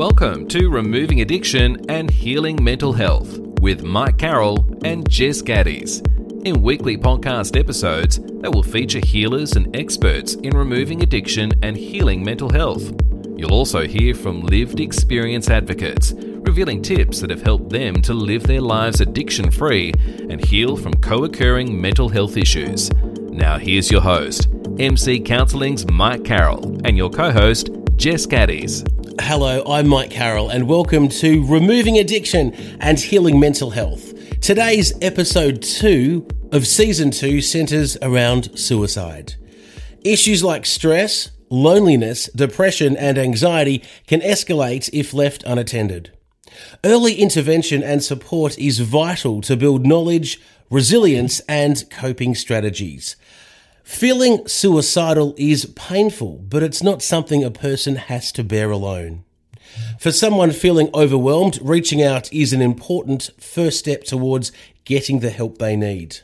Welcome to Removing Addiction and Healing Mental Health with Mike Carroll and Jess Gaddies. In weekly podcast episodes that will feature healers and experts in removing addiction and healing mental health. You'll also hear from lived experience advocates, revealing tips that have helped them to live their lives addiction free and heal from co occurring mental health issues. Now, here's your host, MC Counseling's Mike Carroll, and your co host, Jess Gaddies. Hello, I'm Mike Carroll, and welcome to Removing Addiction and Healing Mental Health. Today's episode two of season two centers around suicide. Issues like stress, loneliness, depression, and anxiety can escalate if left unattended. Early intervention and support is vital to build knowledge, resilience, and coping strategies. Feeling suicidal is painful, but it's not something a person has to bear alone. For someone feeling overwhelmed, reaching out is an important first step towards getting the help they need.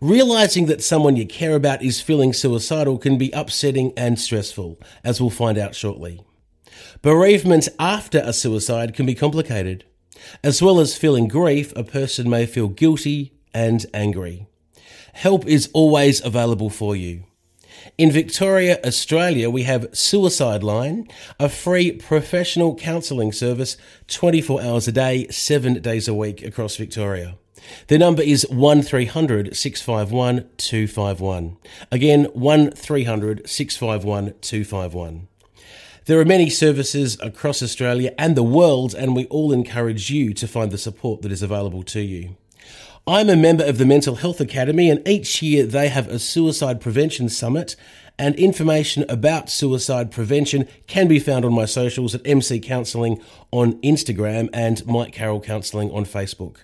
Realizing that someone you care about is feeling suicidal can be upsetting and stressful, as we'll find out shortly. Bereavement after a suicide can be complicated. As well as feeling grief, a person may feel guilty and angry help is always available for you. In Victoria, Australia, we have Suicide Line, a free professional counselling service 24 hours a day, 7 days a week across Victoria. The number is 1300 651 251. Again, 1300 651 251. There are many services across Australia and the world, and we all encourage you to find the support that is available to you. I'm a member of the Mental Health Academy, and each year they have a suicide prevention summit. And information about suicide prevention can be found on my socials at MC Counselling on Instagram and Mike Carroll Counselling on Facebook.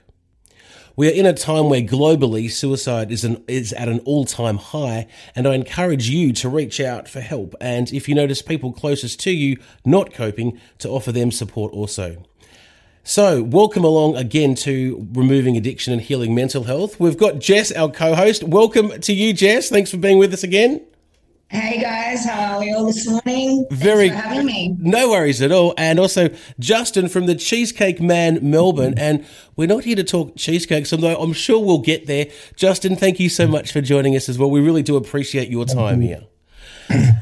We are in a time where globally suicide is, an, is at an all time high, and I encourage you to reach out for help. And if you notice people closest to you not coping, to offer them support also. So, welcome along again to Removing Addiction and Healing Mental Health. We've got Jess, our co host. Welcome to you, Jess. Thanks for being with us again. Hey guys, how are you all this morning? Very Thanks for having me. No worries at all. And also Justin from the Cheesecake Man Melbourne. And we're not here to talk cheesecakes, although I'm sure we'll get there. Justin, thank you so much for joining us as well. We really do appreciate your time here.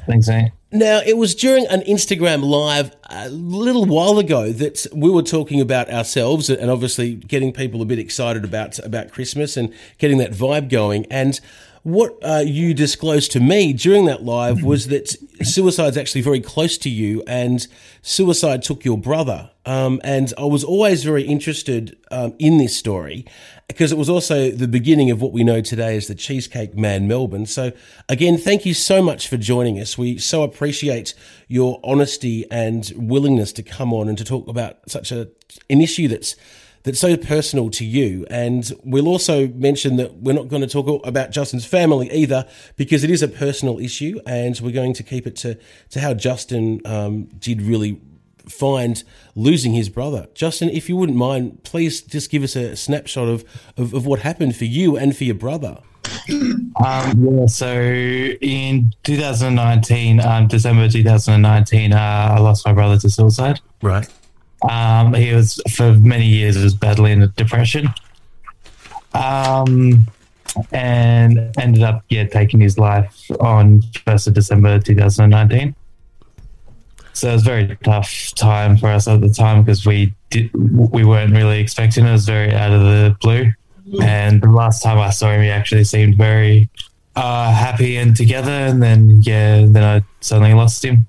Thanks, mate. Now, it was during an Instagram live a little while ago that we were talking about ourselves and obviously getting people a bit excited about about Christmas and getting that vibe going. And what uh, you disclosed to me during that live was that suicide's actually very close to you, and suicide took your brother. Um, and I was always very interested um, in this story because it was also the beginning of what we know today as the Cheesecake Man Melbourne. So, again, thank you so much for joining us. We so appreciate your honesty and willingness to come on and to talk about such a, an issue that's that's so personal to you. And we'll also mention that we're not going to talk about Justin's family either, because it is a personal issue, and we're going to keep it to, to how Justin um, did really find losing his brother. Justin, if you wouldn't mind, please just give us a snapshot of, of, of what happened for you and for your brother. Um, yeah, so in 2019, um, December 2019, uh, I lost my brother to suicide. Right. Um, he was for many years was battling a depression, um, and ended up yeah taking his life on first of December 2019. So it was a very tough time for us at the time because we did we weren't really expecting it. It was very out of the blue. And the last time I saw him, he actually seemed very uh, happy and together. And then yeah, then I suddenly lost him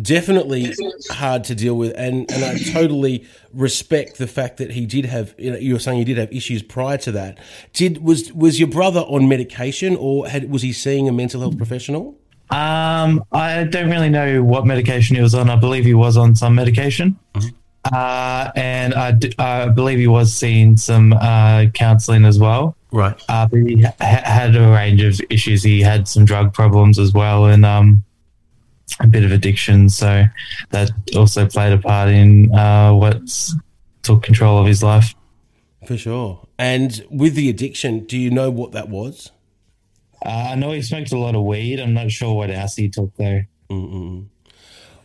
definitely hard to deal with and and I totally respect the fact that he did have you know you were saying he did have issues prior to that. Did was was your brother on medication or had was he seeing a mental health professional? Um I don't really know what medication he was on. I believe he was on some medication. Mm-hmm. uh and I, I believe he was seeing some uh counseling as well. Right. Uh but he ha- had a range of issues. He had some drug problems as well and um a bit of addiction. So that also played a part in uh, what took control of his life. For sure. And with the addiction, do you know what that was? Uh, I know he smoked a lot of weed. I'm not sure what else he took though. Mm-mm.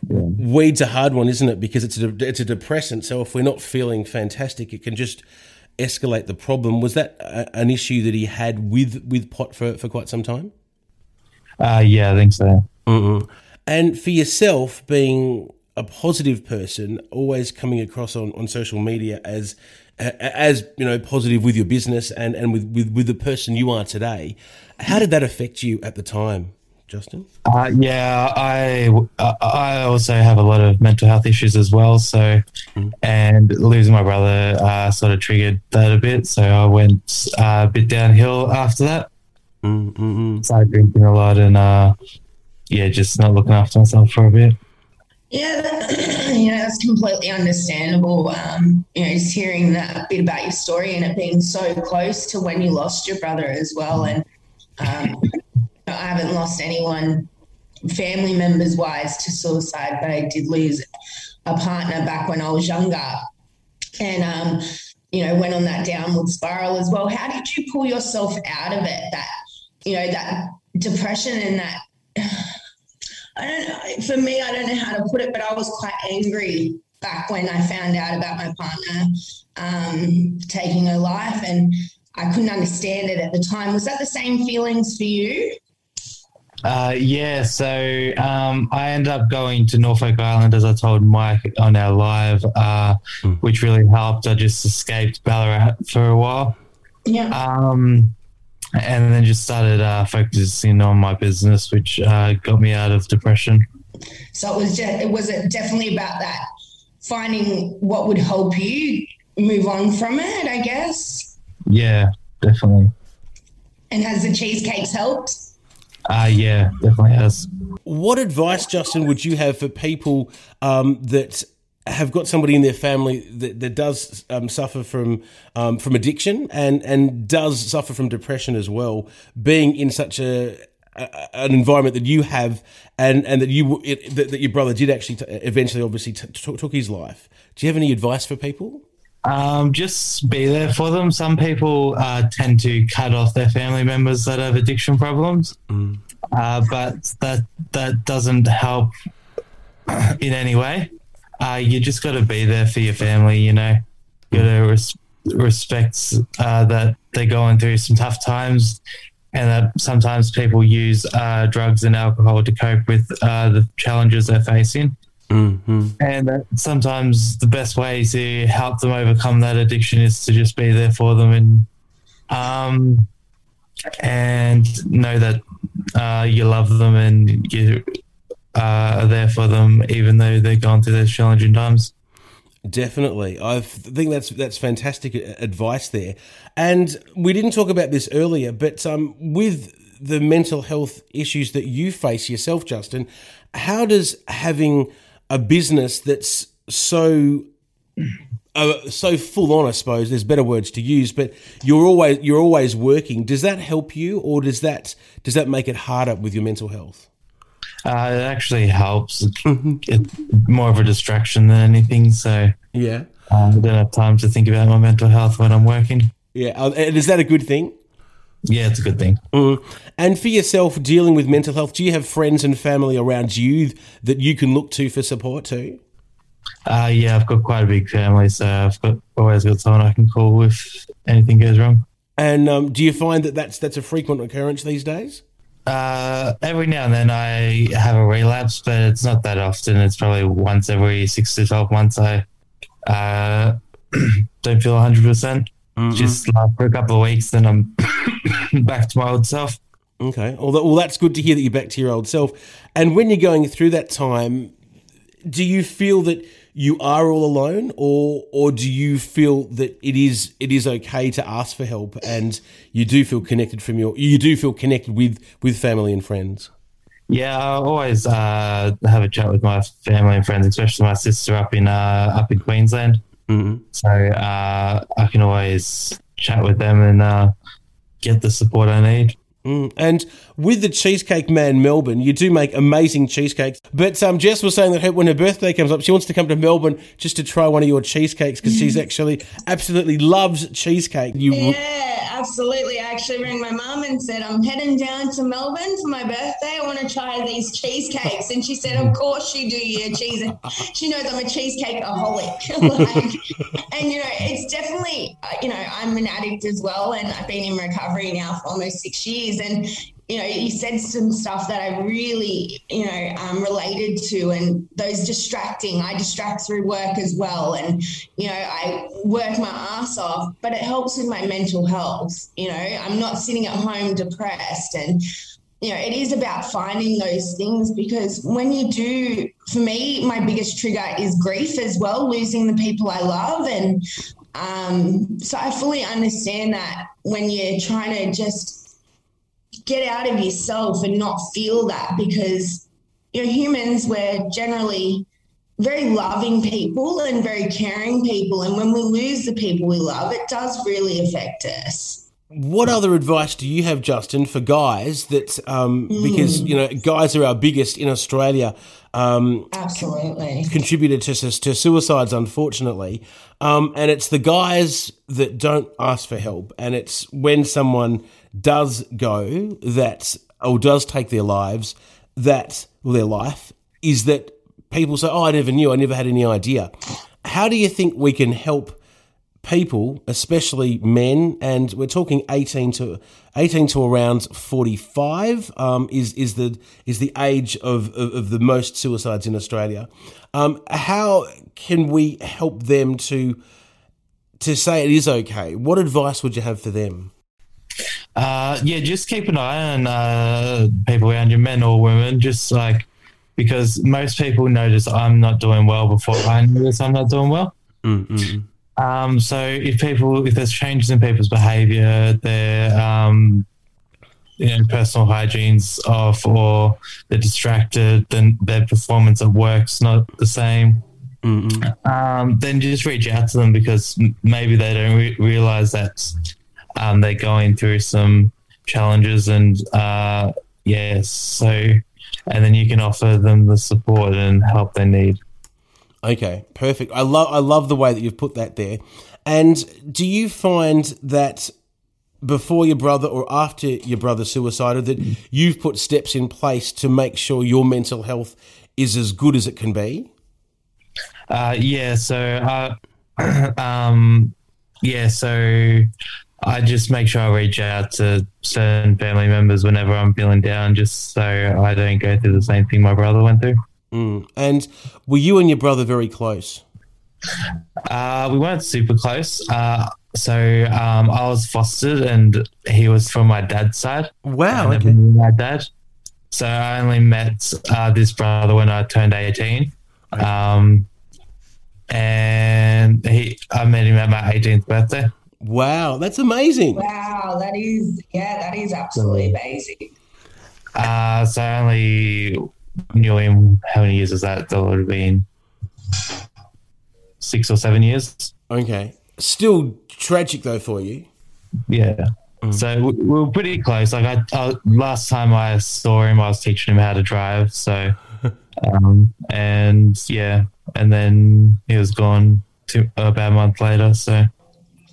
Yeah. weed's a hard one, isn't it? Because it's a it's a depressant. So if we're not feeling fantastic, it can just escalate the problem. Was that a, an issue that he had with with pot for for quite some time? Uh, yeah, I think so. Mm-hmm. And for yourself, being a positive person, always coming across on, on social media as as you know positive with your business and and with, with with the person you are today. How did that affect you at the time? Justin? Uh, yeah, I I also have a lot of mental health issues as well. So, mm. and losing my brother uh, sort of triggered that a bit. So I went uh, a bit downhill after that. Mm-hmm. Started drinking a lot and uh, yeah, just not looking after myself for a bit. Yeah, you know that's completely understandable. Um, you know, just hearing that bit about your story and it being so close to when you lost your brother as well, and um, I haven't lost anyone family members wise to suicide, but I did lose a partner back when I was younger. And, um, you know, went on that downward spiral as well. How did you pull yourself out of it? That, you know, that depression and that, I don't know. For me, I don't know how to put it, but I was quite angry back when I found out about my partner um, taking her life. And I couldn't understand it at the time. Was that the same feelings for you? Uh, yeah, so um, I ended up going to Norfolk Island, as I told Mike on our live, uh, mm. which really helped. I just escaped Ballarat for a while. Yeah. Um, and then just started uh, focusing on my business, which uh, got me out of depression. So it was just, it was definitely about that finding what would help you move on from it, I guess. Yeah, definitely. And has the cheesecakes helped? Uh, yeah, definitely has. What advice, Justin, would you have for people um, that have got somebody in their family that, that does um, suffer from um, from addiction and and does suffer from depression as well, being in such a, a an environment that you have, and and that you it, that, that, your brother did actually t- eventually, obviously, t- t- took his life. Do you have any advice for people? Um, just be there for them. Some people uh, tend to cut off their family members that have addiction problems, mm. uh, but that that doesn't help in any way. Uh, you just got to be there for your family. You know, you got to res- respect uh, that they're going through some tough times, and that sometimes people use uh, drugs and alcohol to cope with uh, the challenges they're facing. Mm-hmm. And sometimes the best way to help them overcome that addiction is to just be there for them and um, and know that uh, you love them and you uh, are there for them, even though they're going through those challenging times. Definitely, I think that's that's fantastic advice there. And we didn't talk about this earlier, but um, with the mental health issues that you face yourself, Justin, how does having a business that's so uh, so full on, I suppose. There's better words to use, but you're always you're always working. Does that help you, or does that does that make it harder with your mental health? Uh, it actually helps. Mm-hmm. It's more of a distraction than anything. So yeah, uh, I don't have time to think about my mental health when I'm working. Yeah, uh, and is that a good thing? Yeah, it's a good thing. Mm. And for yourself, dealing with mental health, do you have friends and family around you that you can look to for support too? Uh, yeah, I've got quite a big family, so I've got always got someone I can call if anything goes wrong. And um, do you find that that's that's a frequent occurrence these days? Uh, every now and then I have a relapse, but it's not that often. It's probably once every six to twelve months. I uh, don't feel hundred percent. Mm-hmm. Just like for a couple of weeks, then I'm back to my old self. Okay. That, well, that's good to hear that you're back to your old self. And when you're going through that time, do you feel that you are all alone, or or do you feel that it is it is okay to ask for help, and you do feel connected from your you do feel connected with with family and friends? Yeah, I always uh, have a chat with my family and friends, especially my sister up in uh, up in Queensland. Mm-hmm. So uh, I can always chat with them and uh, get the support I need. Mm. And with the Cheesecake Man Melbourne, you do make amazing cheesecakes. But um, Jess was saying that her, when her birthday comes up, she wants to come to Melbourne just to try one of your cheesecakes because she's actually absolutely loves cheesecake. You Yeah, absolutely. I actually rang my mum and said, I'm heading down to Melbourne for my birthday. I want to try these cheesecakes. And she said, Of course you do, you cheese. She knows I'm a cheesecake aholic. like, and, you know, it's definitely, uh, you know, I'm an addict as well. And I've been in recovery now for almost six years. And, you know, you said some stuff that I really, you know, um, related to, and those distracting. I distract through work as well, and you know, I work my ass off, but it helps with my mental health. You know, I'm not sitting at home depressed, and you know, it is about finding those things because when you do, for me, my biggest trigger is grief as well, losing the people I love, and um, so I fully understand that when you're trying to just get out of yourself and not feel that because you know humans we're generally very loving people and very caring people. And when we lose the people we love it does really affect us. What other advice do you have, Justin, for guys that um, because you know guys are our biggest in Australia um, absolutely. contributed to to suicides, unfortunately, um, and it's the guys that don't ask for help, and it's when someone does go that or does take their lives that well, their life is that people say, "Oh, I never knew. I never had any idea." How do you think we can help people, especially men, and we're talking eighteen to eighteen to around forty five um, is is the is the age of, of, of the most suicides in Australia. Um, how can we help them to to say it is okay? What advice would you have for them? Uh, yeah, just keep an eye on uh, people around you, men or women. Just like because most people notice I'm not doing well before I notice I'm not doing well. Mm-hmm. Um, so if people, if there's changes in people's behaviour, their um, you know, personal hygiene's off, or they're distracted, then their performance at work's not the same. Um, then just reach out to them because maybe they don't re- realize that um, they're going through some challenges, and uh, yes, so and then you can offer them the support and help they need. Okay, perfect. I love I love the way that you've put that there. And do you find that before your brother or after your brother suicided that you've put steps in place to make sure your mental health is as good as it can be? Uh, yeah, so uh, um, yeah, so I just make sure I reach out to certain family members whenever I'm feeling down, just so I don't go through the same thing my brother went through. Mm. And were you and your brother very close? Uh, we weren't super close. Uh, so um, I was fostered, and he was from my dad's side. Wow. I Okay. my dad. So I only met uh, this brother when I turned 18. Um, and he, I met him at my 18th birthday. Wow, that's amazing. wow that is yeah that is absolutely amazing Uh, so I only knew him, how many years is that? That would have been six or seven years. Okay. Still tragic though for you. Yeah. So we, we were pretty close. Like I, I, last time I saw him, I was teaching him how to drive. So, um, and yeah, and then he was gone to about a month later. So,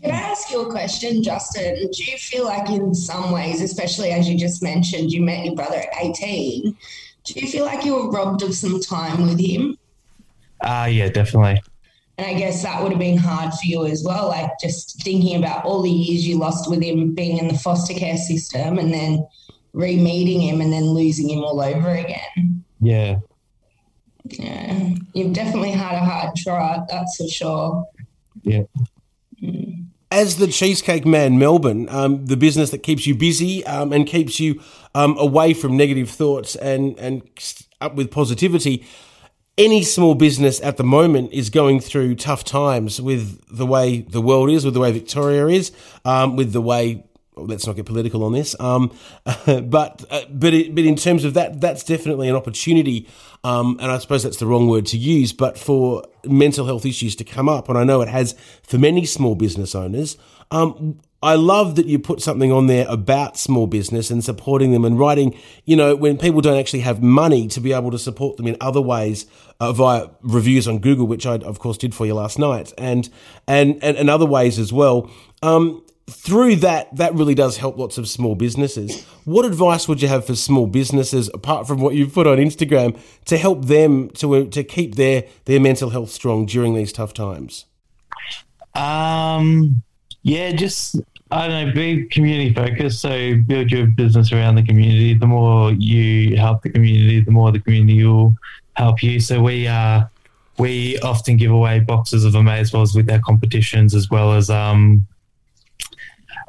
Can I ask you a question, Justin? Do you feel like, in some ways, especially as you just mentioned, you met your brother at 18, do you feel like you were robbed of some time with him? uh, yeah, definitely. And I guess that would have been hard for you as well, like just thinking about all the years you lost with him being in the foster care system and then re meeting him and then losing him all over again. Yeah. Yeah, you've definitely had a hard try, that's for sure. Yeah. As the Cheesecake Man Melbourne, um, the business that keeps you busy um, and keeps you um, away from negative thoughts and and up with positivity. Any small business at the moment is going through tough times with the way the world is, with the way Victoria is, um, with the way. Let's not get political on this, um, but uh, but it, but in terms of that, that's definitely an opportunity, um, and I suppose that's the wrong word to use, but for mental health issues to come up, and I know it has for many small business owners. Um, I love that you put something on there about small business and supporting them and writing, you know, when people don't actually have money to be able to support them in other ways uh, via reviews on Google, which I, of course, did for you last night, and and and, and other ways as well. Um, through that, that really does help lots of small businesses. What advice would you have for small businesses, apart from what you've put on Instagram, to help them to to keep their their mental health strong during these tough times? Um, yeah, just I don't know, be community focused. So build your business around the community. The more you help the community, the more the community will help you. So we uh we often give away boxes of amazeballs with our competitions as well as um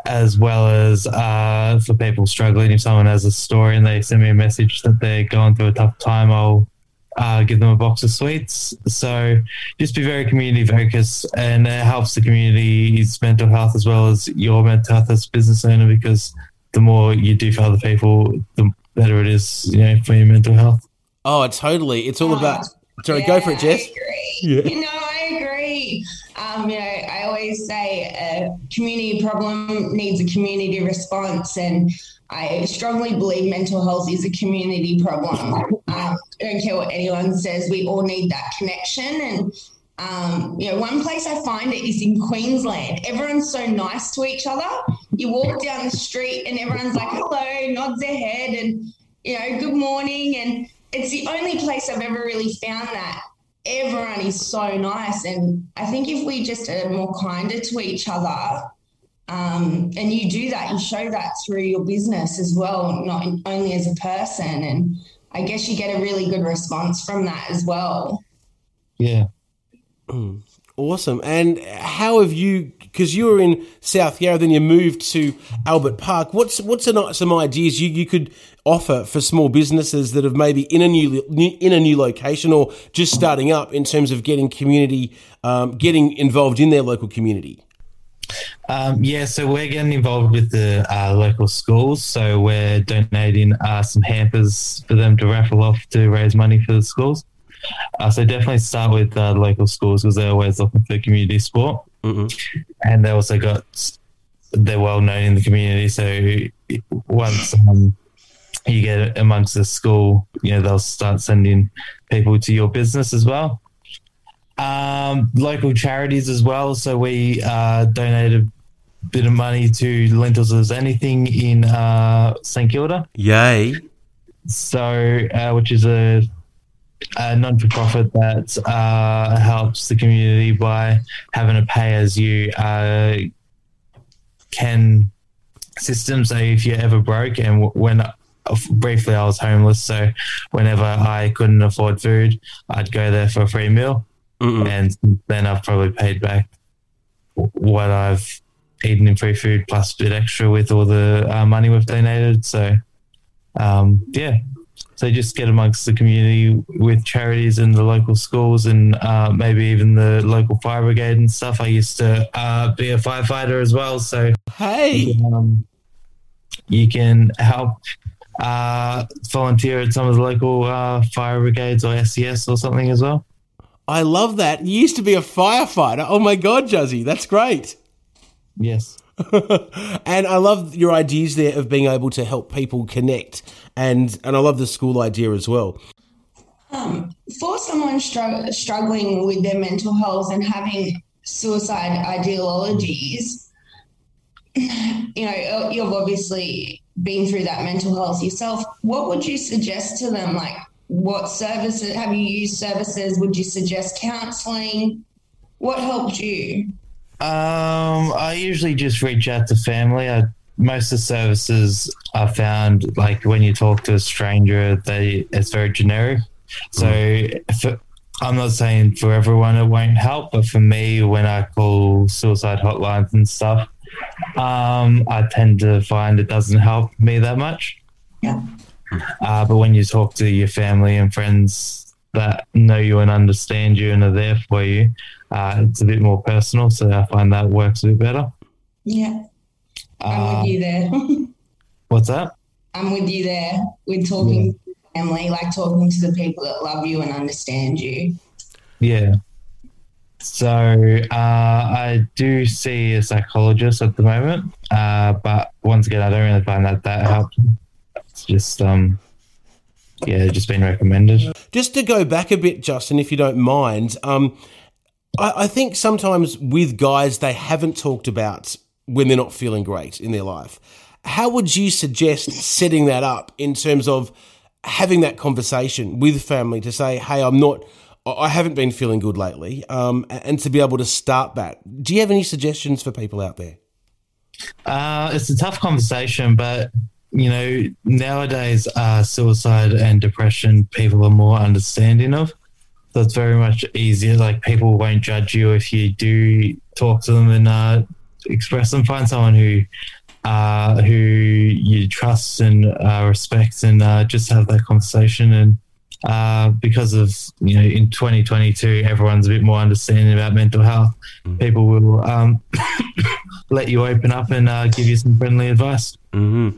as well as uh, for people struggling. If someone has a story and they send me a message that they're going through a tough time, I'll uh, give them a box of sweets. So just be very community focused, and it helps the community's mental health as well as your mental health as a business owner. Because the more you do for other people, the better it is, you know, for your mental health. Oh, totally. It's all about. Sorry, yeah, go for it, Jess. I agree. Yeah. You know, Um, you know, I always say a community problem needs a community response, and I strongly believe mental health is a community problem. Um, I don't care what anyone says, we all need that connection. And, um, you know, one place I find it is in Queensland. Everyone's so nice to each other. You walk down the street and everyone's like, hello, nods their head, and, you know, good morning. And it's the only place I've ever really found that everyone is so nice. And I think if we just are more kinder to each other, um, and you do that, you show that through your business as well, not only as a person. And I guess you get a really good response from that as well. Yeah. Mm. Awesome. And how have you? Because you were in South Yarra, then you moved to Albert Park. What's what's an, some ideas you, you could offer for small businesses that have maybe in a new in a new location or just starting up in terms of getting community, um, getting involved in their local community? Um, yeah, so we're getting involved with the uh, local schools. So we're donating uh, some hampers for them to raffle off to raise money for the schools. Uh, so definitely start with uh, local schools because they're always looking for community sport, mm-hmm. and they also got they're well known in the community. So once um, you get amongst the school, you know they'll start sending people to your business as well. Um, local charities as well. So we uh, donated a bit of money to Lentils as Anything in uh, St Kilda. Yay! So, uh, which is a a non for profit that uh, helps the community by having a pay as you uh, can system. So if you're ever broke, and when uh, briefly I was homeless, so whenever I couldn't afford food, I'd go there for a free meal, Mm-mm. and then I've probably paid back what I've eaten in free food plus a bit extra with all the uh, money we've donated. So um, yeah, so just get amongst the community with charities and the local schools and uh, maybe even the local fire brigade and stuff. I used to uh, be a firefighter as well. So, hey, um, you can help uh, volunteer at some of the local uh, fire brigades or SES or something as well. I love that. You used to be a firefighter. Oh my God, Juzzy, that's great. Yes. and I love your ideas there of being able to help people connect, and and I love the school idea as well. Um, for someone str- struggling with their mental health and having suicide ideologies, you know, you've obviously been through that mental health yourself. What would you suggest to them? Like, what services have you used? Services? Would you suggest counseling? What helped you? Um, I usually just reach out to family. I, most of the services I found, like when you talk to a stranger, they it's very generic. So mm. I'm not saying for everyone it won't help, but for me, when I call suicide hotlines and stuff, um, I tend to find it doesn't help me that much. Yeah. Uh, but when you talk to your family and friends that know you and understand you and are there for you, uh, it's a bit more personal, so I find that works a bit better. Yeah, I'm uh, with you there. what's that? I'm with you there. With talking yeah. to family, like talking to the people that love you and understand you. Yeah. So uh, I do see a psychologist at the moment, uh, but once again, I don't really find that that helps. It's just um, yeah, just been recommended. Just to go back a bit, Justin, if you don't mind, um, I, I think sometimes with guys they haven't talked about when they're not feeling great in their life. How would you suggest setting that up in terms of having that conversation with family to say, "Hey, I'm not." I haven't been feeling good lately, um, and to be able to start that. Do you have any suggestions for people out there? Uh, it's a tough conversation, but you know, nowadays, uh, suicide and depression, people are more understanding of. So it's very much easier. Like people won't judge you if you do talk to them and uh, express them. Find someone who uh, who you trust and uh, respect, and uh, just have that conversation. And uh, because of you know, in 2022, everyone's a bit more understanding about mental health. Mm-hmm. People will um, let you open up and uh, give you some friendly advice. Mm-hmm.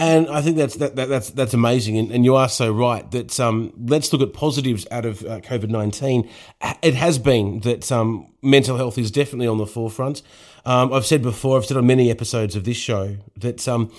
And I think that's that, that, that's that's amazing, and, and, you are so right. That um, let's look at positives out of uh, COVID nineteen. It has been that um, mental health is definitely on the forefront. Um, I've said before, I've said on many episodes of this show that um,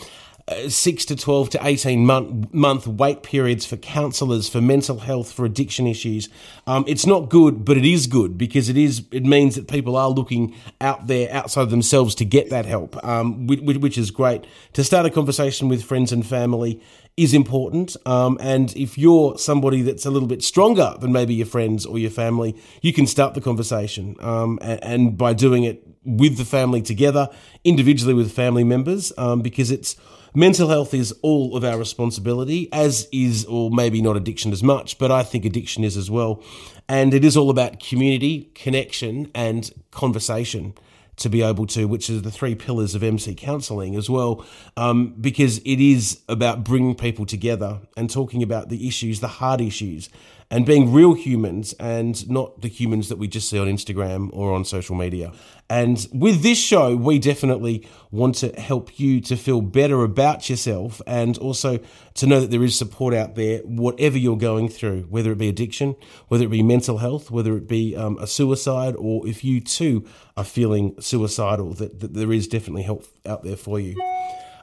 six to 12 to 18 month, month wait periods for counsellors, for mental health, for addiction issues. Um, it's not good, but it is good because it is, it means that people are looking out there outside themselves to get that help, um, which, which, is great. To start a conversation with friends and family is important. Um, and if you're somebody that's a little bit stronger than maybe your friends or your family, you can start the conversation. Um, and, and, by doing it with the family together, individually with family members, um, because it's, mental health is all of our responsibility, as is, or maybe not addiction as much, but I think addiction is as well. And it is all about community, connection, and conversation to be able to, which is the three pillars of MC counselling as well, um, because it is about bringing people together and talking about the issues, the hard issues, and being real humans and not the humans that we just see on Instagram or on social media. And with this show, we definitely want to help you to feel better about yourself and also to know that there is support out there, whatever you're going through, whether it be addiction, whether it be mental health, whether it be um, a suicide, or if you too are feeling suicidal, that, that there is definitely help out there for you.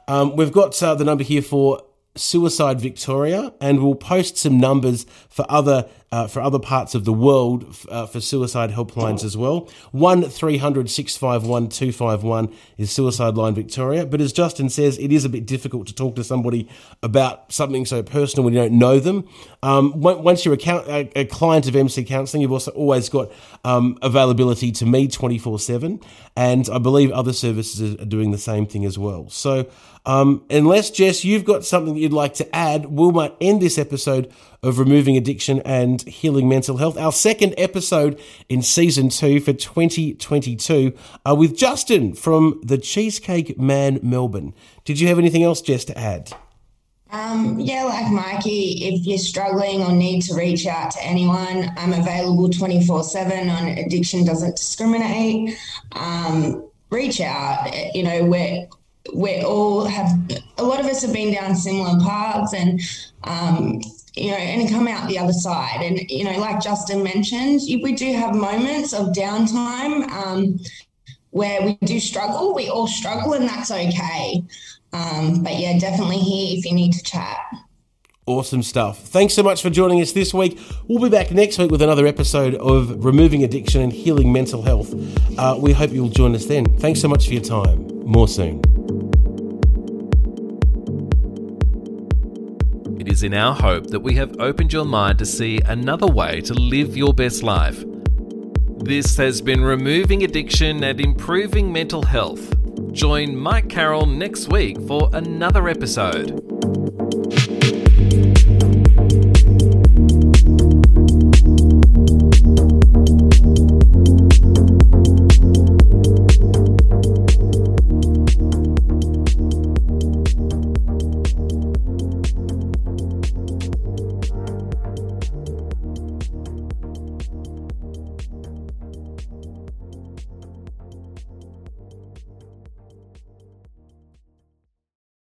Um, we've got uh, the number here for Suicide Victoria, and we'll post some numbers for other uh, for other parts of the world uh, for suicide helplines as well. One 651 251 is Suicide Line Victoria. But as Justin says, it is a bit difficult to talk to somebody about something so personal when you don't know them. Um, once you're a, count, a, a, client of MC Counselling, you've also always got um, availability to me 24 7. And I believe other services are doing the same thing as well. So um, unless, Jess, you've got something you'd like to add, we might end this episode of Removing Addiction and Healing Mental Health, our second episode in season two for 2022, uh, with Justin from the Cheesecake Man Melbourne. Did you have anything else, Jess, to add? Um, yeah, like Mikey, if you're struggling or need to reach out to anyone, I'm available 24 7 on Addiction Doesn't Discriminate. Um, reach out. You know, we're we all have a lot of us have been down similar paths and um, you know and come out the other side and you know like justin mentioned we do have moments of downtime um, where we do struggle we all struggle and that's okay um, but yeah definitely here if you need to chat Awesome stuff. Thanks so much for joining us this week. We'll be back next week with another episode of Removing Addiction and Healing Mental Health. Uh, we hope you'll join us then. Thanks so much for your time. More soon. Is in our hope that we have opened your mind to see another way to live your best life. This has been Removing Addiction and Improving Mental Health. Join Mike Carroll next week for another episode.